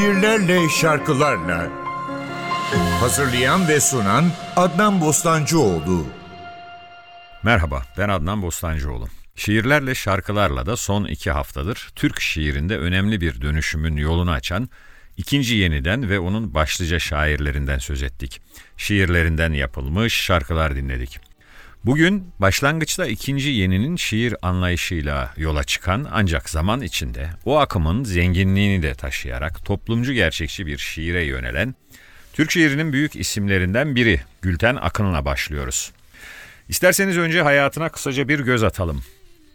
şiirlerle, şarkılarla. Hazırlayan ve sunan Adnan Bostancıoğlu. Merhaba, ben Adnan Bostancıoğlu. Şiirlerle, şarkılarla da son iki haftadır Türk şiirinde önemli bir dönüşümün yolunu açan ikinci yeniden ve onun başlıca şairlerinden söz ettik. Şiirlerinden yapılmış şarkılar dinledik. Bugün başlangıçta ikinci yeninin şiir anlayışıyla yola çıkan ancak zaman içinde o akımın zenginliğini de taşıyarak toplumcu gerçekçi bir şiire yönelen Türk şiirinin büyük isimlerinden biri Gülten Akın'la başlıyoruz. İsterseniz önce hayatına kısaca bir göz atalım.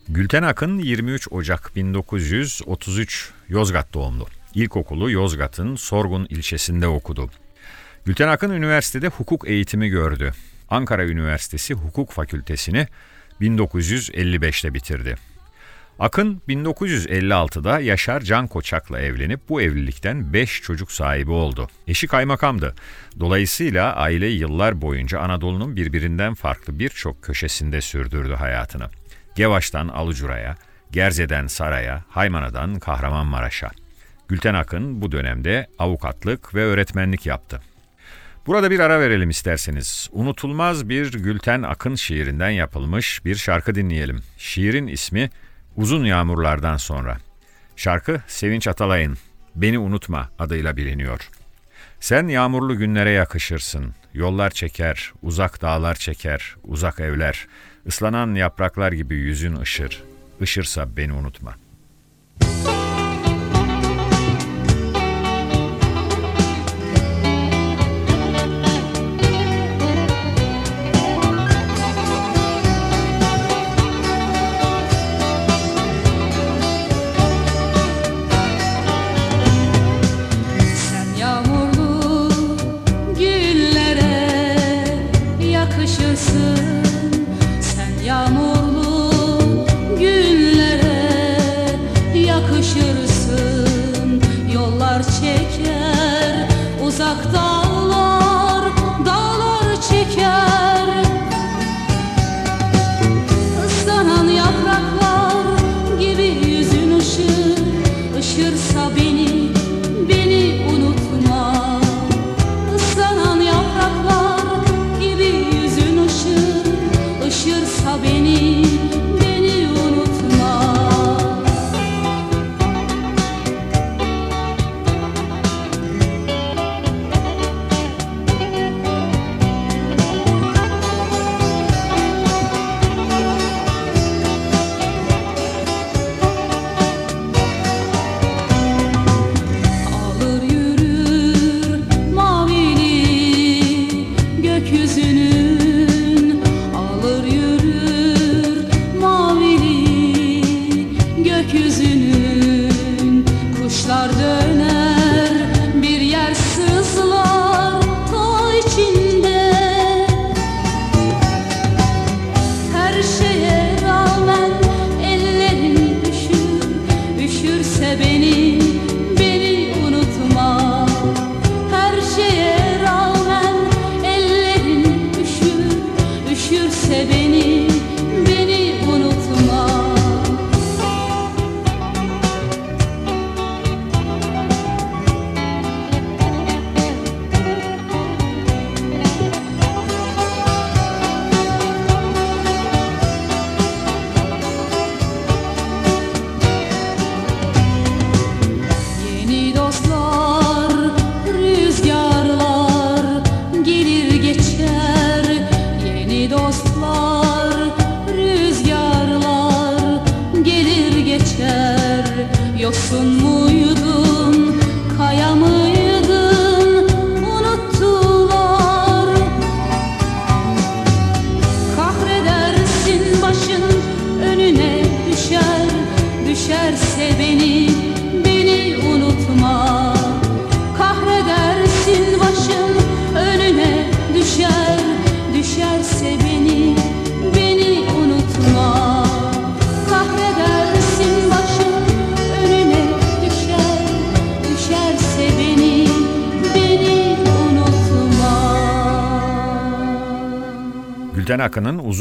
Gülten Akın 23 Ocak 1933 Yozgat doğumlu. İlkokulu Yozgat'ın Sorgun ilçesinde okudu. Gülten Akın üniversitede hukuk eğitimi gördü. Ankara Üniversitesi Hukuk Fakültesini 1955'te bitirdi. Akın 1956'da Yaşar Can Koçak'la evlenip bu evlilikten 5 çocuk sahibi oldu. Eşi kaymakamdı. Dolayısıyla aile yıllar boyunca Anadolu'nun birbirinden farklı birçok köşesinde sürdürdü hayatını. Gevaş'tan Alucura'ya, Gerze'den Saray'a, Haymana'dan Kahramanmaraş'a. Gülten Akın bu dönemde avukatlık ve öğretmenlik yaptı. Burada bir ara verelim isterseniz. Unutulmaz bir Gülten Akın şiirinden yapılmış bir şarkı dinleyelim. Şiirin ismi Uzun Yağmurlardan Sonra. Şarkı Sevinç Atalay'ın Beni Unutma adıyla biliniyor. Sen yağmurlu günlere yakışırsın. Yollar çeker, uzak dağlar çeker, uzak evler. Islanan yapraklar gibi yüzün ışır. Işırsa beni unutma.''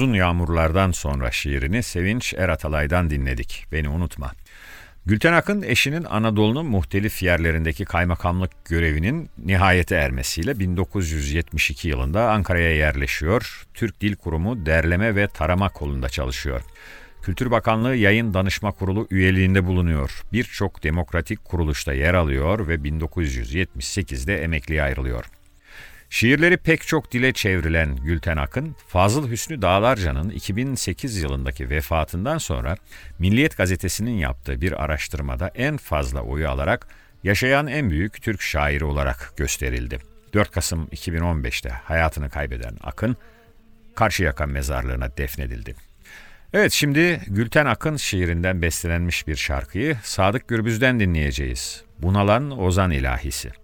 Uzun Yağmurlardan sonra şiirini Sevinç Eratalay'dan dinledik. Beni unutma. Gülten Akın eşinin Anadolu'nun muhtelif yerlerindeki kaymakamlık görevinin nihayete ermesiyle 1972 yılında Ankara'ya yerleşiyor. Türk Dil Kurumu derleme ve tarama kolunda çalışıyor. Kültür Bakanlığı Yayın Danışma Kurulu üyeliğinde bulunuyor. Birçok demokratik kuruluşta yer alıyor ve 1978'de emekliye ayrılıyor. Şiirleri pek çok dile çevrilen Gülten Akın, Fazıl Hüsnü Dağlarca'nın 2008 yılındaki vefatından sonra Milliyet Gazetesi'nin yaptığı bir araştırmada en fazla oyu alarak yaşayan en büyük Türk şairi olarak gösterildi. 4 Kasım 2015'te hayatını kaybeden Akın, Karşıyaka mezarlığına defnedildi. Evet şimdi Gülten Akın şiirinden beslenmiş bir şarkıyı Sadık Gürbüz'den dinleyeceğiz. Bunalan Ozan İlahisi.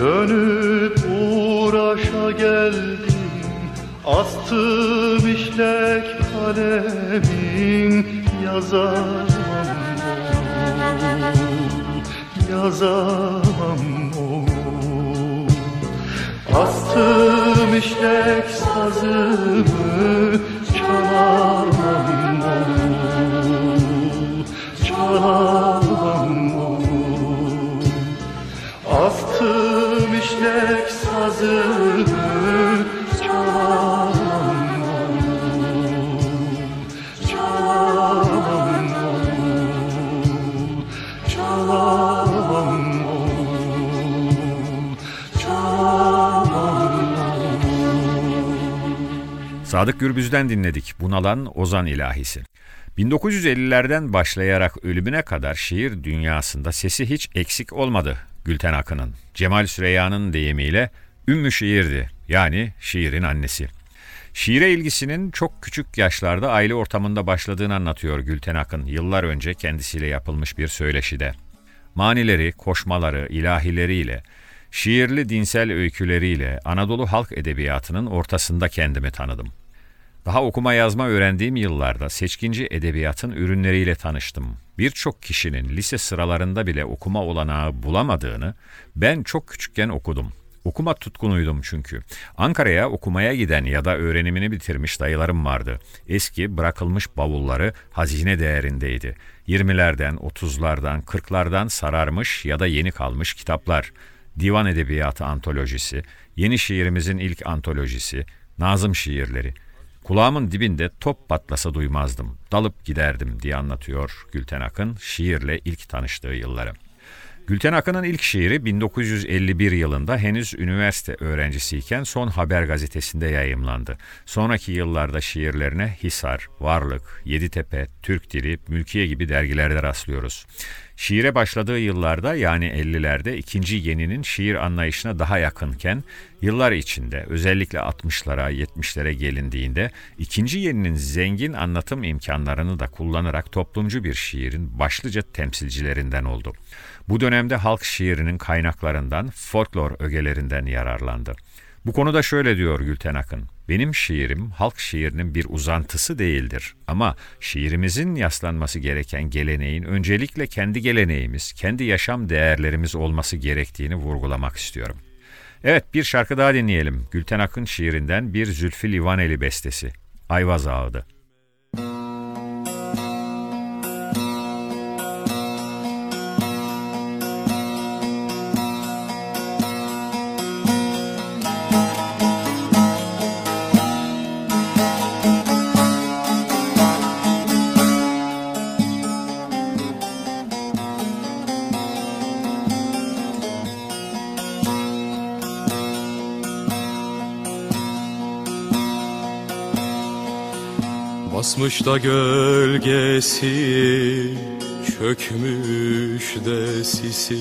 Dönüp uğraşa geldim Astım işlek kalemim Yazamam o Yazamam o Astım işlek sazımı Sadık Gürbüz'den dinledik Bunalan Ozan İlahisi. 1950'lerden başlayarak ölümüne kadar şiir dünyasında sesi hiç eksik olmadı Gülten Akın'ın. Cemal Süreyya'nın deyimiyle ümmü şiirdi yani şiirin annesi. Şiire ilgisinin çok küçük yaşlarda aile ortamında başladığını anlatıyor Gülten Akın yıllar önce kendisiyle yapılmış bir söyleşide. Manileri, koşmaları, ilahileriyle, şiirli dinsel öyküleriyle Anadolu halk edebiyatının ortasında kendimi tanıdım. Daha okuma yazma öğrendiğim yıllarda seçkinci edebiyatın ürünleriyle tanıştım. Birçok kişinin lise sıralarında bile okuma olanağı bulamadığını ben çok küçükken okudum. Okuma tutkunuydum çünkü. Ankara'ya okumaya giden ya da öğrenimini bitirmiş dayılarım vardı. Eski bırakılmış bavulları hazine değerindeydi. 20'lerden, 30'lardan, 40'lardan sararmış ya da yeni kalmış kitaplar. Divan Edebiyatı antolojisi, yeni şiirimizin ilk antolojisi, Nazım şiirleri. Kulağımın dibinde top patlasa duymazdım. Dalıp giderdim diye anlatıyor Gülten Akın şiirle ilk tanıştığı yılları. Gülten Akın'ın ilk şiiri 1951 yılında henüz üniversite öğrencisiyken Son Haber gazetesinde yayımlandı. Sonraki yıllarda şiirlerine Hisar, Varlık, Yeditepe, Türk Dili, Mülkiye gibi dergilerde rastlıyoruz. Şiire başladığı yıllarda yani 50'lerde ikinci yeninin şiir anlayışına daha yakınken yıllar içinde özellikle 60'lara 70'lere gelindiğinde ikinci yeninin zengin anlatım imkanlarını da kullanarak toplumcu bir şiirin başlıca temsilcilerinden oldu. Bu dönemde halk şiirinin kaynaklarından, folklor ögelerinden yararlandı. Bu konuda şöyle diyor Gülten Akın. Benim şiirim halk şiirinin bir uzantısı değildir ama şiirimizin yaslanması gereken geleneğin öncelikle kendi geleneğimiz, kendi yaşam değerlerimiz olması gerektiğini vurgulamak istiyorum. Evet bir şarkı daha dinleyelim. Gülten Akın şiirinden bir Zülfü Livaneli bestesi. Ayvaz Ağıdı. Da gölgesi Çökmüş de sisi.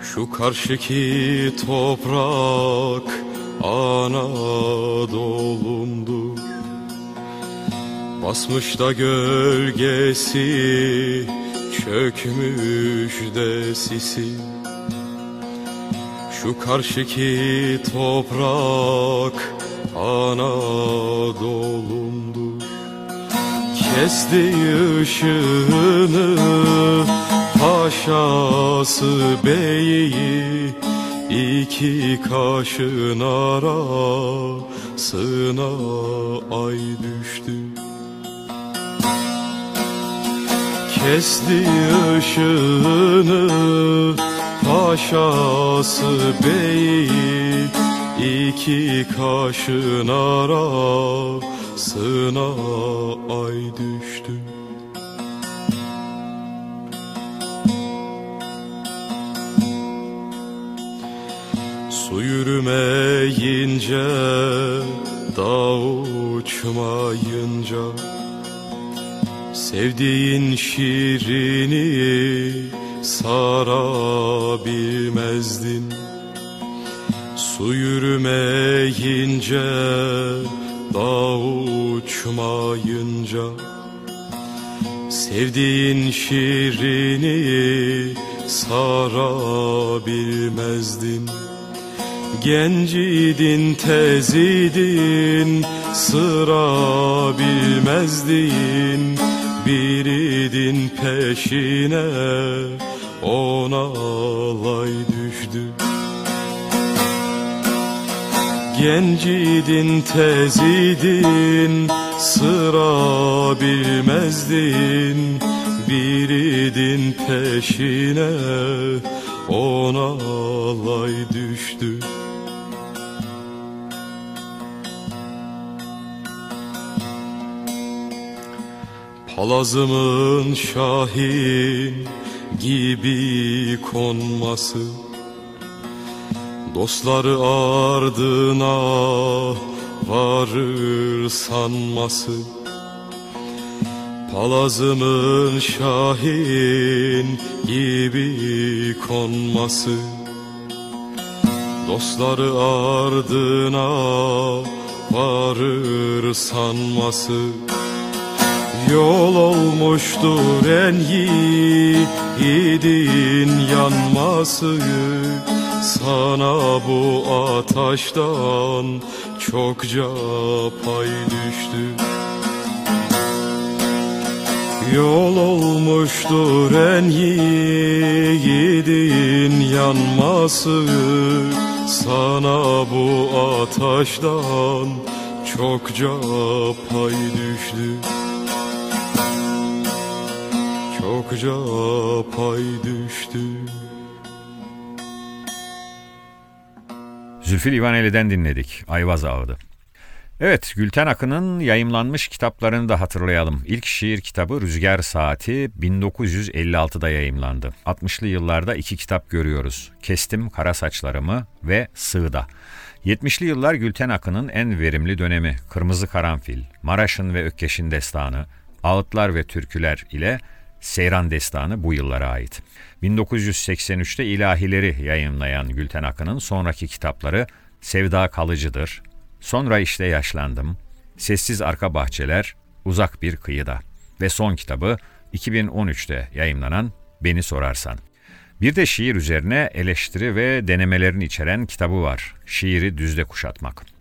Şu karşıki toprak Anadolu'mdur Basmış da gölgesi Çökmüş de sisi. Şu karşıki toprak Anadolu'mdur Kesti ışığını Paşası beyi iki kaşın arasına ay düştü. Kesti ışığını Paşası beyi iki kaşın arasına ay düştü. Su yürümeyince, dağ uçmayınca Sevdiğin şirini sarabilmezdin Su yürümeyince, dağ uçmayınca Sevdiğin şirini sarabilmezdin Gencidin tezidin sıra bilmezdin Biridin peşine ona alay Gencidin tezidin sıra bilmezdin. Biridin peşine ona alay düştü. Palazımın şahin gibi konması Dostları ardına varır sanması. Palazımın şahin gibi konması. Dostları ardına varır sanması. Yol olmuştur en yiğidin yanması Sana bu ataştan çokça pay düştü. Yol olmuştur en yiğidin yanması. Sana bu ataştan çokça pay düştü. Çokça pay düştü Zülfü Livaneli'den dinledik. Ayvaz Ağıdı. Evet, Gülten Akın'ın yayımlanmış kitaplarını da hatırlayalım. İlk şiir kitabı Rüzgar Saati 1956'da yayımlandı. 60'lı yıllarda iki kitap görüyoruz. Kestim Kara Saçlarımı ve Sığda. 70'li yıllar Gülten Akın'ın en verimli dönemi. Kırmızı Karanfil, Maraş'ın ve Ökkeş'in destanı, Ağıtlar ve Türküler ile Seyran Destanı bu yıllara ait. 1983'te ilahileri yayınlayan Gülten Akın'ın sonraki kitapları Sevda Kalıcıdır, Sonra işte yaşlandım, Sessiz Arka Bahçeler, Uzak Bir Kıyıda ve son kitabı 2013'te yayımlanan Beni Sorarsan. Bir de şiir üzerine eleştiri ve denemelerini içeren kitabı var. Şiiri düzde kuşatmak.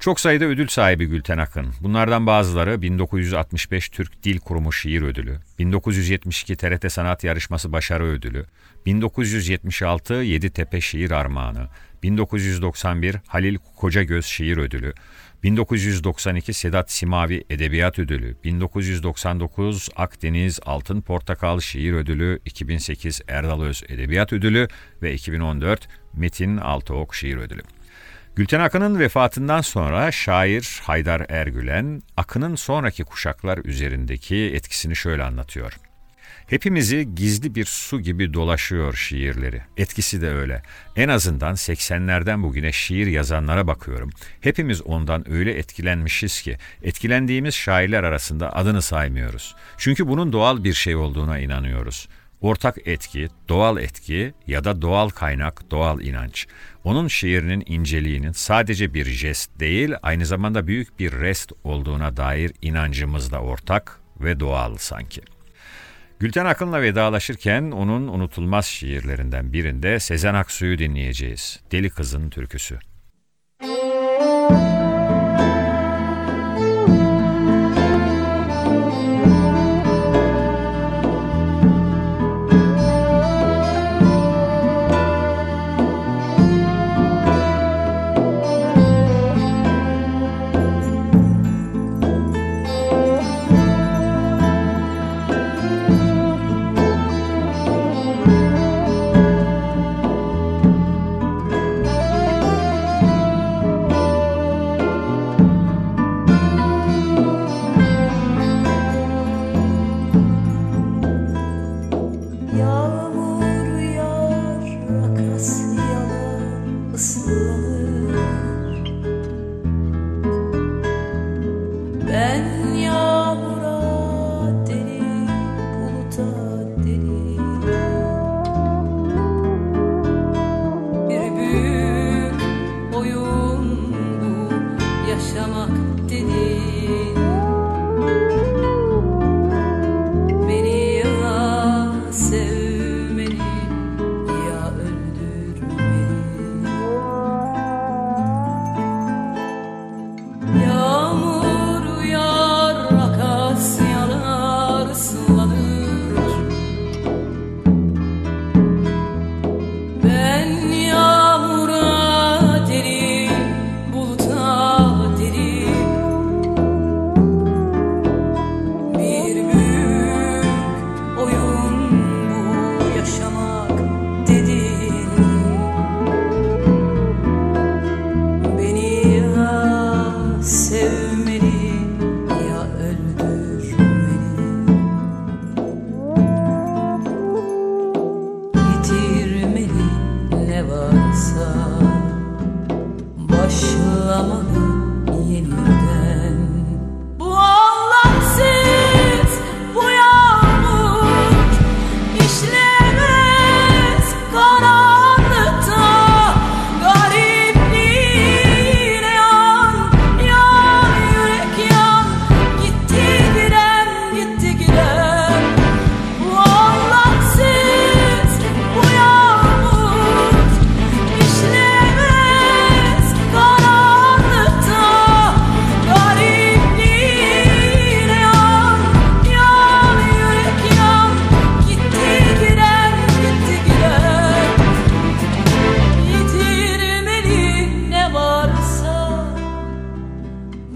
Çok sayıda ödül sahibi Gülten Akın. Bunlardan bazıları 1965 Türk Dil Kurumu Şiir Ödülü, 1972 TRT Sanat Yarışması Başarı Ödülü, 1976 Yeditepe Şiir Armağanı, 1991 Halil Kocagöz Şiir Ödülü, 1992 Sedat Simavi Edebiyat Ödülü, 1999 Akdeniz Altın Portakal Şiir Ödülü, 2008 Erdal Öz Edebiyat Ödülü ve 2014 Metin Altıok Şiir Ödülü. Gülten Akın'ın vefatından sonra şair Haydar Ergülen, Akın'ın sonraki kuşaklar üzerindeki etkisini şöyle anlatıyor. Hepimizi gizli bir su gibi dolaşıyor şiirleri. Etkisi de öyle. En azından 80'lerden bugüne şiir yazanlara bakıyorum. Hepimiz ondan öyle etkilenmişiz ki etkilendiğimiz şairler arasında adını saymıyoruz. Çünkü bunun doğal bir şey olduğuna inanıyoruz. Ortak etki, doğal etki ya da doğal kaynak, doğal inanç. Onun şiirinin inceliğinin sadece bir jest değil, aynı zamanda büyük bir rest olduğuna dair inancımız da ortak ve doğal sanki. Gülten Akın'la vedalaşırken onun unutulmaz şiirlerinden birinde Sezen Aksu'yu dinleyeceğiz. Deli Kızın Türküsü. Yağmur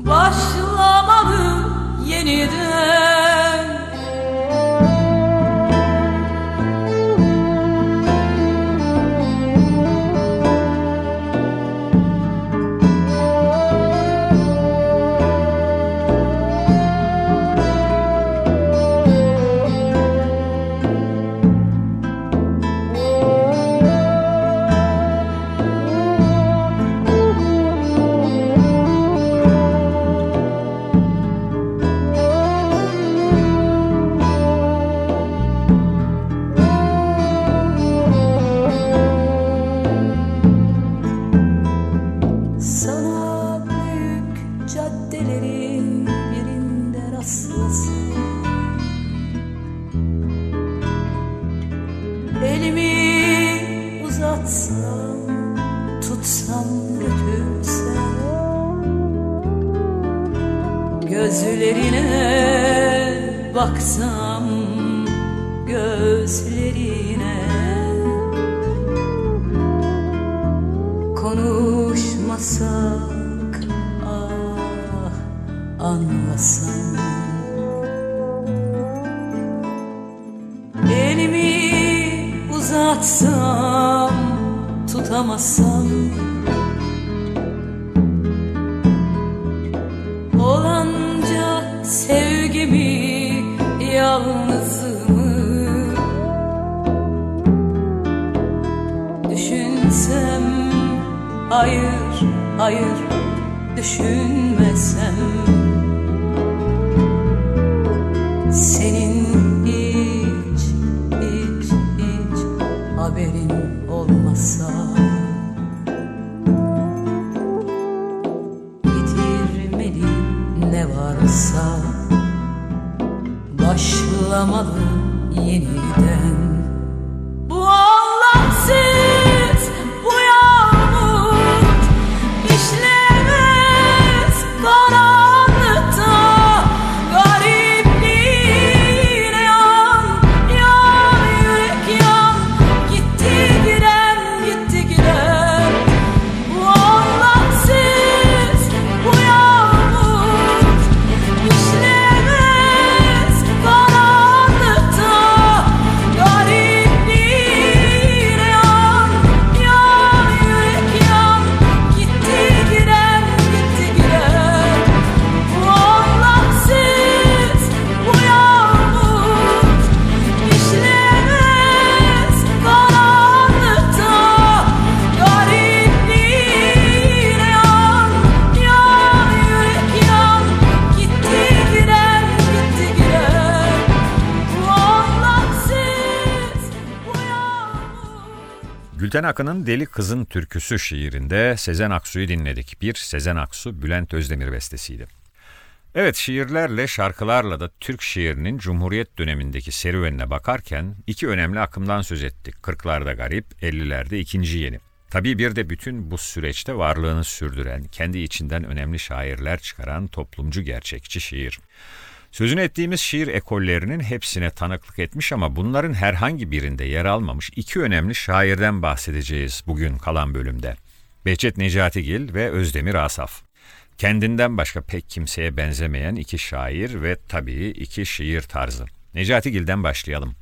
başlamalı yeniden. Uzatsam tutamazsam Olanca sevgimi yalnızımı Düşünsem hayır hayır düşünmesem Gülten Akın'ın Deli Kızın Türküsü şiirinde Sezen Aksu'yu dinledik. Bir Sezen Aksu Bülent Özdemir bestesiydi. Evet şiirlerle şarkılarla da Türk şiirinin Cumhuriyet dönemindeki serüvenine bakarken iki önemli akımdan söz ettik. 40'larda garip, 50'lerde ikinci yeni. Tabii bir de bütün bu süreçte varlığını sürdüren, kendi içinden önemli şairler çıkaran toplumcu gerçekçi şiir. Sözünü ettiğimiz şiir ekollerinin hepsine tanıklık etmiş ama bunların herhangi birinde yer almamış iki önemli şairden bahsedeceğiz bugün kalan bölümde. Behçet Necatigil ve Özdemir Asaf. Kendinden başka pek kimseye benzemeyen iki şair ve tabii iki şiir tarzı. Necatigil'den başlayalım.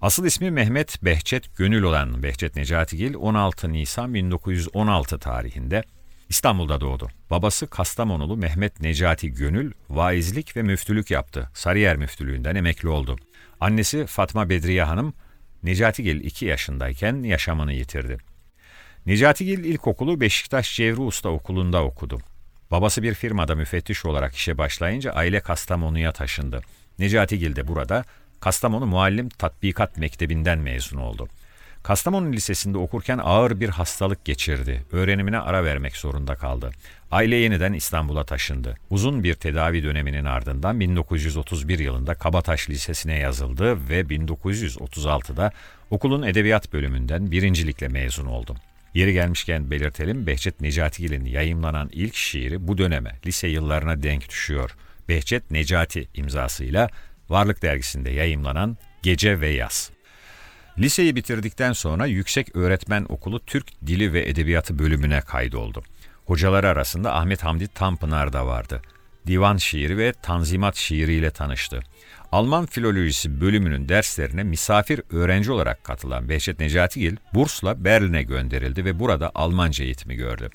Asıl ismi Mehmet Behçet Gönül olan Behçet Necatigil 16 Nisan 1916 tarihinde İstanbul'da doğdu. Babası Kastamonulu Mehmet Necati Gönül vaizlik ve müftülük yaptı. Sarıyer müftülüğünden emekli oldu. Annesi Fatma Bedriye Hanım Necatigil 2 yaşındayken yaşamını yitirdi. Necatigil ilkokulu Beşiktaş Cevri Usta Okulu'nda okudu. Babası bir firmada müfettiş olarak işe başlayınca aile Kastamonu'ya taşındı. Necatigil de burada Kastamonu Muallim Tatbikat Mektebi'nden mezun oldu. Kastamonu Lisesi'nde okurken ağır bir hastalık geçirdi. Öğrenimine ara vermek zorunda kaldı. Aile yeniden İstanbul'a taşındı. Uzun bir tedavi döneminin ardından 1931 yılında Kabataş Lisesi'ne yazıldı ve 1936'da okulun edebiyat bölümünden birincilikle mezun oldu. Yeri gelmişken belirtelim Behçet Necatigil'in yayımlanan ilk şiiri bu döneme, lise yıllarına denk düşüyor. Behçet Necati imzasıyla Varlık Dergisi'nde yayımlanan Gece ve Yaz. Liseyi bitirdikten sonra Yüksek Öğretmen Okulu Türk Dili ve Edebiyatı bölümüne kaydoldu. Hocaları arasında Ahmet Hamdi Tanpınar da vardı. Divan şiiri ve tanzimat şiiriyle tanıştı. Alman filolojisi bölümünün derslerine misafir öğrenci olarak katılan Behçet Necatigil bursla Berlin'e gönderildi ve burada Almanca eğitimi gördü.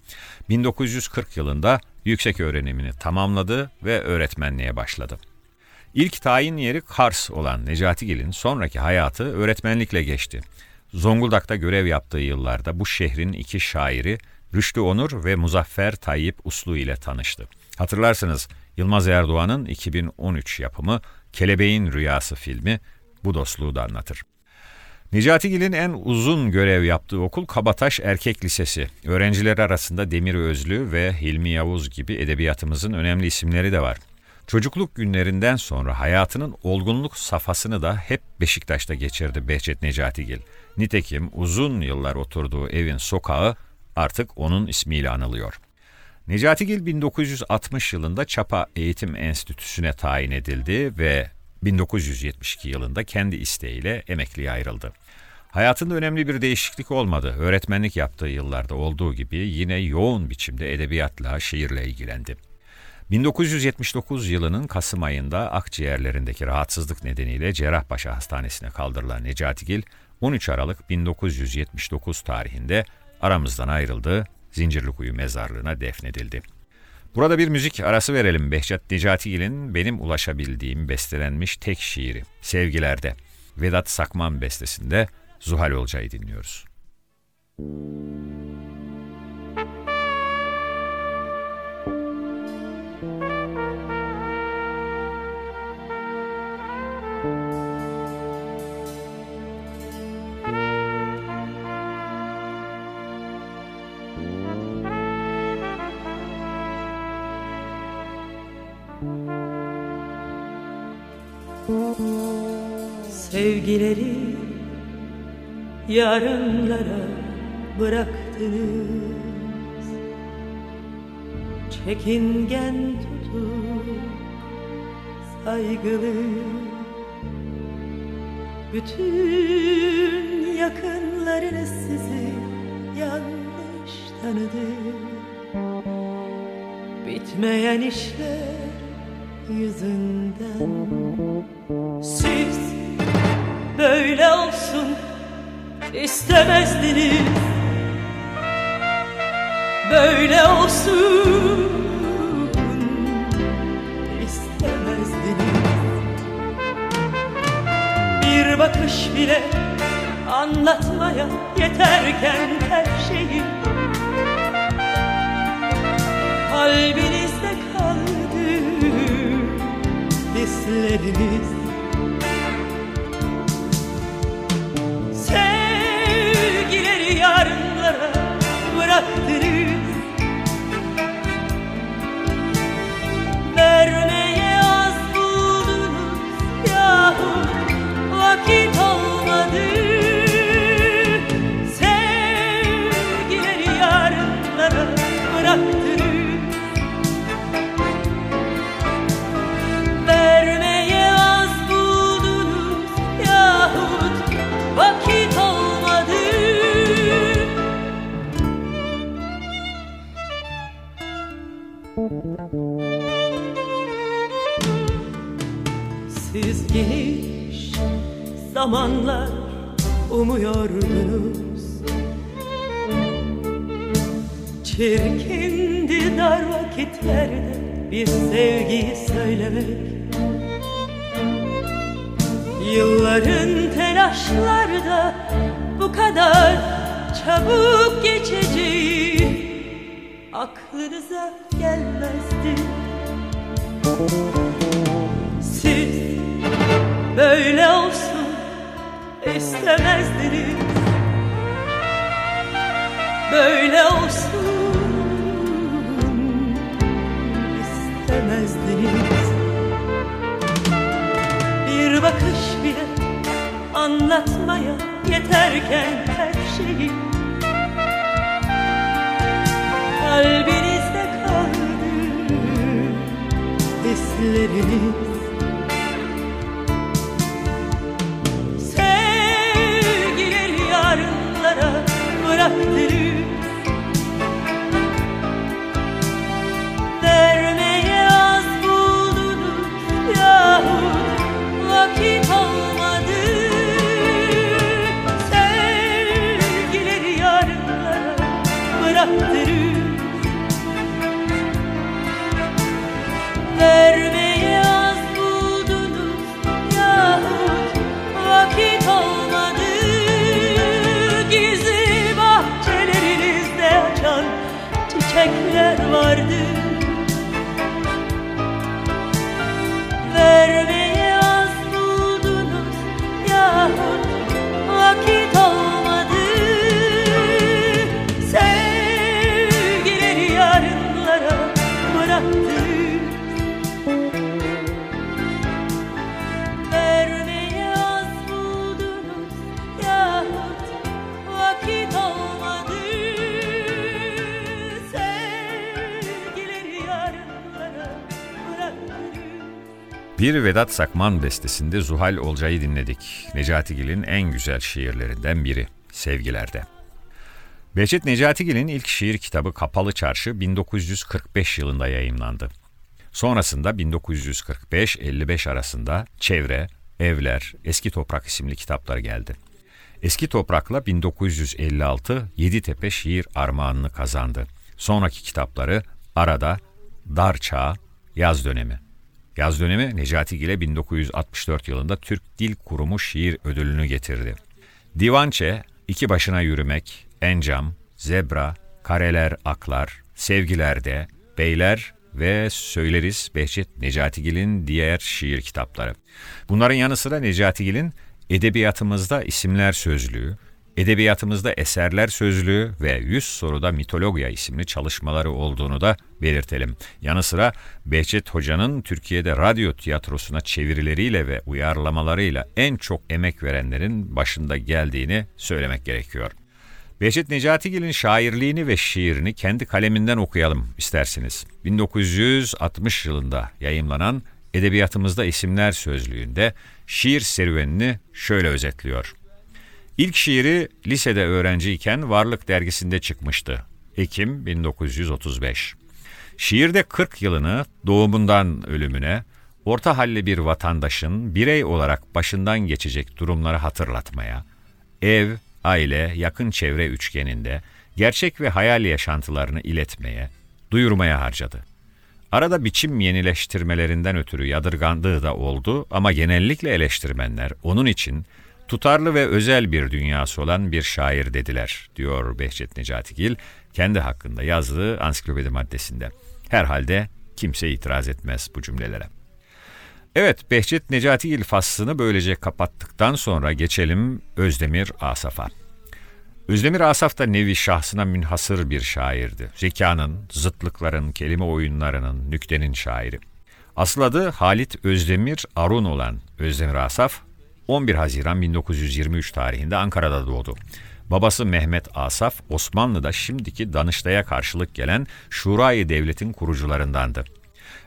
1940 yılında yüksek öğrenimini tamamladı ve öğretmenliğe başladı. İlk tayin yeri Kars olan Necatigil'in sonraki hayatı öğretmenlikle geçti. Zonguldak'ta görev yaptığı yıllarda bu şehrin iki şairi Rüştü Onur ve Muzaffer Tayyip Uslu ile tanıştı. Hatırlarsınız Yılmaz Erdoğan'ın 2013 yapımı Kelebeğin Rüyası filmi bu dostluğu da anlatır. Necatigil'in en uzun görev yaptığı okul Kabataş Erkek Lisesi. Öğrencileri arasında Demir Özlü ve Hilmi Yavuz gibi edebiyatımızın önemli isimleri de var. Çocukluk günlerinden sonra hayatının olgunluk safhasını da hep Beşiktaş'ta geçirdi Behçet Necatigil. Nitekim uzun yıllar oturduğu evin sokağı artık onun ismiyle anılıyor. Necatigil 1960 yılında Çapa Eğitim Enstitüsü'ne tayin edildi ve 1972 yılında kendi isteğiyle emekliye ayrıldı. Hayatında önemli bir değişiklik olmadı. Öğretmenlik yaptığı yıllarda olduğu gibi yine yoğun biçimde edebiyatla, şiirle ilgilendi. 1979 yılının Kasım ayında akciğerlerindeki rahatsızlık nedeniyle Cerrahpaşa Hastanesi'ne kaldırılan Necatigil, 13 Aralık 1979 tarihinde aramızdan ayrıldı, Zincirlikuyu mezarlığına defnedildi. Burada bir müzik arası verelim. Behçet Necatigil'in benim ulaşabildiğim bestelenmiş tek şiiri Sevgilerde. Vedat Sakman bestesinde Zuhal Olcay'ı dinliyoruz. Sevgileri yarınlara bıraktınız. Çekingen tutup saygılı Bütün yakınlarınız sizi yanlış tanıdı. Bitmeyen işler yüzünden istemezdiniz. Böyle olsun. İstemezdiniz. Bir bakış bile anlatmaya yeterken her şeyi. Kalbinizde kaldı hisleriniz bıraktınız Vermeye geniş zamanlar umuyordunuz Çirkindi dar vakitlerde bir sevgiyi söylemek. Yılların telaşları da bu kadar çabuk geçeceği aklınıza gelmezdi böyle olsun istemezdiniz. Böyle olsun istemezdiniz. Bir bakış bile anlatmaya yeterken her şeyi. Kalbinizde kaldı hisleriniz bıraktınız Vermeye vardı Bir Vedat Sakman bestesinde Zuhal Olcay'ı dinledik. Necati Gil'in en güzel şiirlerinden biri. Sevgilerde. Behçet Necatigil'in ilk şiir kitabı Kapalı Çarşı 1945 yılında yayımlandı. Sonrasında 1945-55 arasında Çevre, Evler, Eski Toprak isimli kitaplar geldi. Eski Toprak'la 1956 Yeditepe şiir armağanını kazandı. Sonraki kitapları Arada, Dar Çağ, Yaz Dönemi. Yaz dönemi Necati Gil'e 1964 yılında Türk Dil Kurumu şiir ödülünü getirdi. Divançe, İki Başına Yürümek, Encam, Zebra, Kareler Aklar, Sevgilerde, Beyler ve Söyleriz Behçet Necatigil'in diğer şiir kitapları. Bunların yanı sıra Necatigil'in edebiyatımızda isimler sözlüğü, edebiyatımızda eserler sözlüğü ve 100 soruda mitologya isimli çalışmaları olduğunu da belirtelim. Yanı sıra Behçet Hoca'nın Türkiye'de radyo tiyatrosuna çevirileriyle ve uyarlamalarıyla en çok emek verenlerin başında geldiğini söylemek gerekiyor. Behçet Necatigil'in şairliğini ve şiirini kendi kaleminden okuyalım isterseniz. 1960 yılında yayımlanan Edebiyatımızda İsimler Sözlüğü'nde şiir serüvenini şöyle özetliyor. İlk şiiri lisede öğrenciyken Varlık dergisinde çıkmıştı. Ekim 1935. Şiirde 40 yılını doğumundan ölümüne, orta halli bir vatandaşın birey olarak başından geçecek durumları hatırlatmaya, ev, aile, yakın çevre üçgeninde gerçek ve hayal yaşantılarını iletmeye, duyurmaya harcadı. Arada biçim yenileştirmelerinden ötürü yadırgandığı da oldu ama genellikle eleştirmenler onun için tutarlı ve özel bir dünyası olan bir şair dediler, diyor Behçet Necatigil kendi hakkında yazdığı ansiklopedi maddesinde. Herhalde kimse itiraz etmez bu cümlelere. Evet, Behçet Necatigil faslını böylece kapattıktan sonra geçelim Özdemir Asaf'a. Özdemir Asaf da nevi şahsına münhasır bir şairdi. Zekanın, zıtlıkların, kelime oyunlarının, nüktenin şairi. Asıl adı Halit Özdemir Arun olan Özdemir Asaf, 11 Haziran 1923 tarihinde Ankara'da doğdu. Babası Mehmet Asaf, Osmanlı'da şimdiki Danıştay'a karşılık gelen Şurayı Devlet'in kurucularındandı.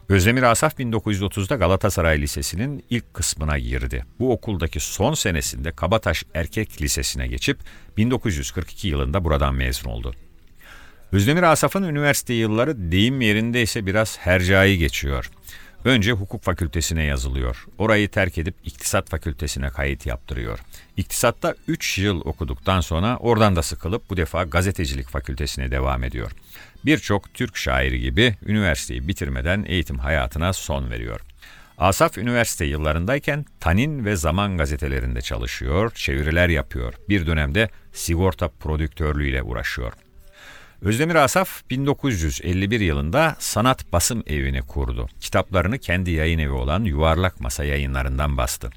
Özdemir Asaf 1930'da Galatasaray Lisesi'nin ilk kısmına girdi. Bu okuldaki son senesinde Kabataş Erkek Lisesi'ne geçip 1942 yılında buradan mezun oldu. Özdemir Asaf'ın üniversite yılları deyim yerindeyse biraz hercai geçiyor. Önce hukuk fakültesine yazılıyor. Orayı terk edip iktisat fakültesine kayıt yaptırıyor. İktisatta 3 yıl okuduktan sonra oradan da sıkılıp bu defa gazetecilik fakültesine devam ediyor. Birçok Türk şairi gibi üniversiteyi bitirmeden eğitim hayatına son veriyor. Asaf üniversite yıllarındayken Tanin ve Zaman gazetelerinde çalışıyor, çeviriler yapıyor. Bir dönemde sigorta prodüktörlüğüyle uğraşıyor. Özdemir Asaf 1951 yılında Sanat Basım Evi'ni kurdu. Kitaplarını kendi yayın evi olan Yuvarlak Masa yayınlarından bastı.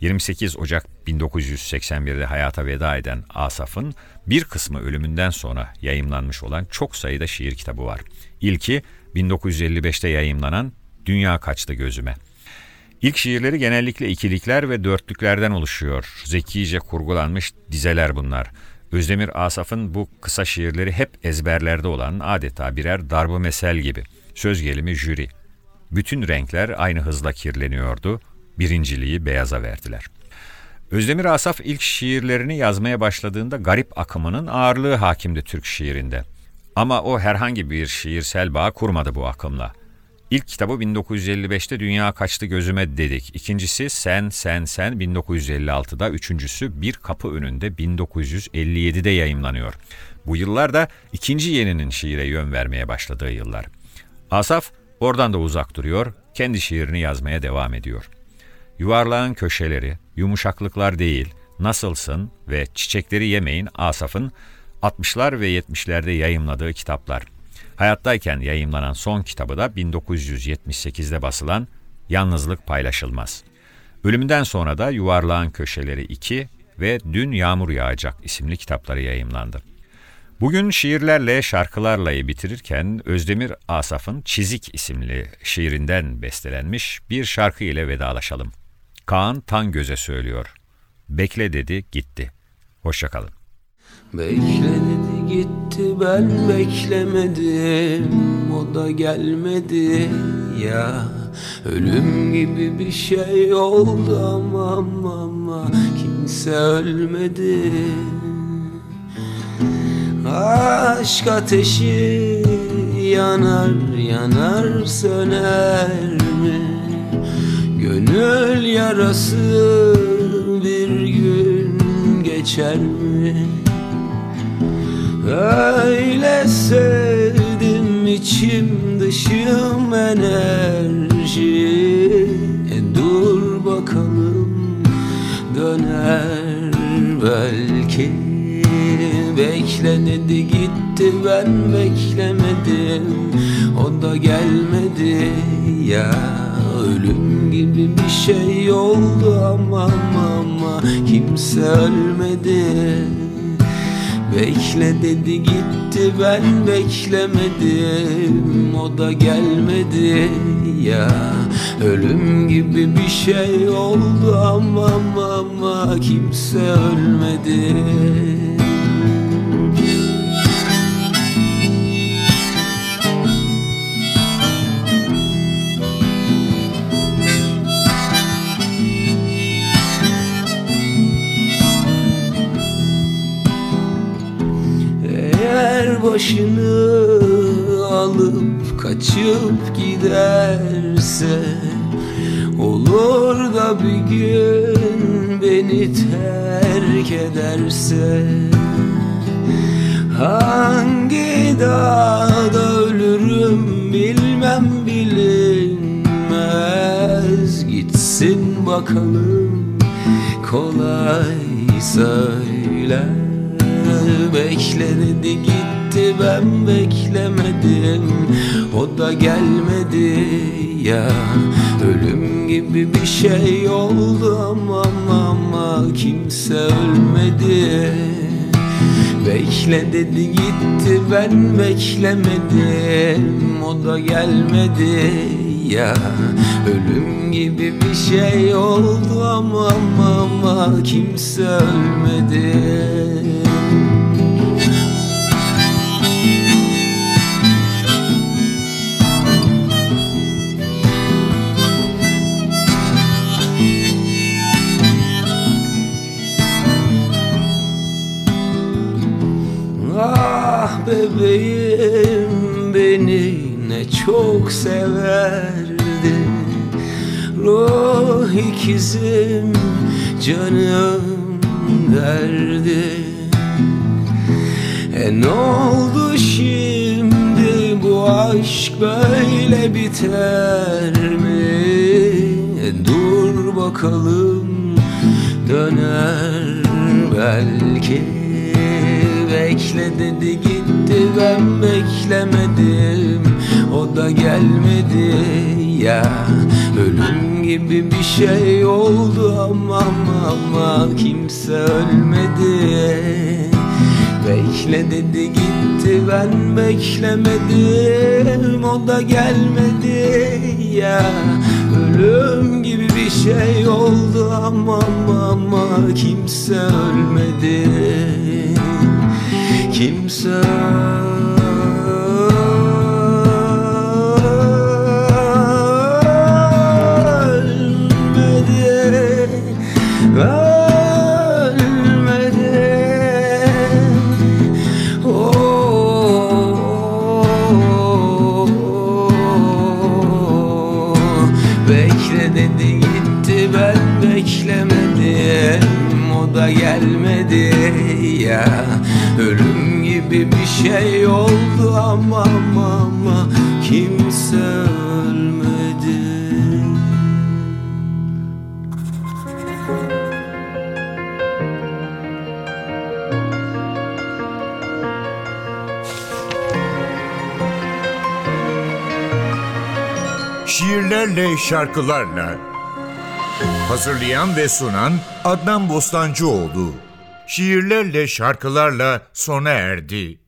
28 Ocak 1981'de hayata veda eden Asaf'ın bir kısmı ölümünden sonra yayımlanmış olan çok sayıda şiir kitabı var. İlki 1955'te yayımlanan Dünya Kaçtı Gözüme. İlk şiirleri genellikle ikilikler ve dörtlüklerden oluşuyor. Zekice kurgulanmış dizeler bunlar. Özdemir Asaf'ın bu kısa şiirleri hep ezberlerde olan adeta birer darbu mesel gibi. Söz gelimi jüri. Bütün renkler aynı hızla kirleniyordu. Birinciliği beyaza verdiler. Özdemir Asaf ilk şiirlerini yazmaya başladığında garip akımının ağırlığı hakimdi Türk şiirinde. Ama o herhangi bir şiirsel bağ kurmadı bu akımla. İlk kitabı 1955'te Dünya Kaçtı Gözüme dedik. İkincisi Sen Sen Sen 1956'da. Üçüncüsü Bir Kapı Önünde 1957'de yayımlanıyor. Bu yıllar da ikinci yeninin şiire yön vermeye başladığı yıllar. Asaf oradan da uzak duruyor, kendi şiirini yazmaya devam ediyor. Yuvarlağın köşeleri, yumuşaklıklar değil, nasılsın ve çiçekleri yemeyin Asaf'ın 60'lar ve 70'lerde yayımladığı kitaplar. Hayattayken yayımlanan son kitabı da 1978'de basılan Yalnızlık Paylaşılmaz. Ölümünden sonra da Yuvarlağın Köşeleri 2 ve Dün Yağmur Yağacak isimli kitapları yayımlandı. Bugün şiirlerle, şarkılarlayı bitirirken Özdemir Asaf'ın Çizik isimli şiirinden bestelenmiş bir şarkı ile vedalaşalım. Kaan Tan Göze söylüyor. Bekle dedi, gitti. Hoşçakalın. Bekle dedi gitti ben beklemedim. O da gelmedi. Ya Ölüm gibi bir şey oldu. Ama, ama Kimse ölmedi. Aşk ateşi yanar yanar söner mi? Gönül yarası bir gün geçer mi? Öyle sevdim içim dışım enerji. E dur bakalım döner belki. Bekle dedi gitti ben beklemedim. O da gelmedi. Ya Ölüm gibi bir şey oldu. Ama, ama Kimse ölmedi Bekle dedi gitti. Ben beklemedim. O da gelmedi. Ya Ölüm gibi bir şey oldu. Ama ama, ama Kimse ölmedi başını alıp kaçıp giderse Olur da bir gün beni terk ederse. Hangi dağda ölürüm bilmem bilinmez. Gitsin bakalım kolay söyle Bekle dedi ben beklemedim O da gelmedi ya. Ölüm gibi bir şey oldu ama ama, Kimse ölmedi. Bekle dedi gitti ben beklemedim O da gelmedi ya. Ölüm gibi bir şey oldu ama ama, ama Kimse ölmedi bebeğim beni ne çok severdi. Ruh ikizim canım derdi. E ne oldu şimdi bu aşk böyle biter mi? E dur bakalım döner belki. Bekle dedi gitti ben beklemedim. O da gelmedi ya. Ölüm gibi bir şey oldu ama ama, Kimse ölmedi. Bekle dedi gitti ben beklemedim. O da gelmedi ya. Ölüm gibi bir şey oldu ama, ama Kimse ölmedi Kimse ölmedi şey oldu ama ama, Kimse ölmedi. Şiirlerle, şarkılarla. Hazırlayan ve sunan Adnan Bostancıoğlu. Şiirlerle, şarkılarla sona erdi.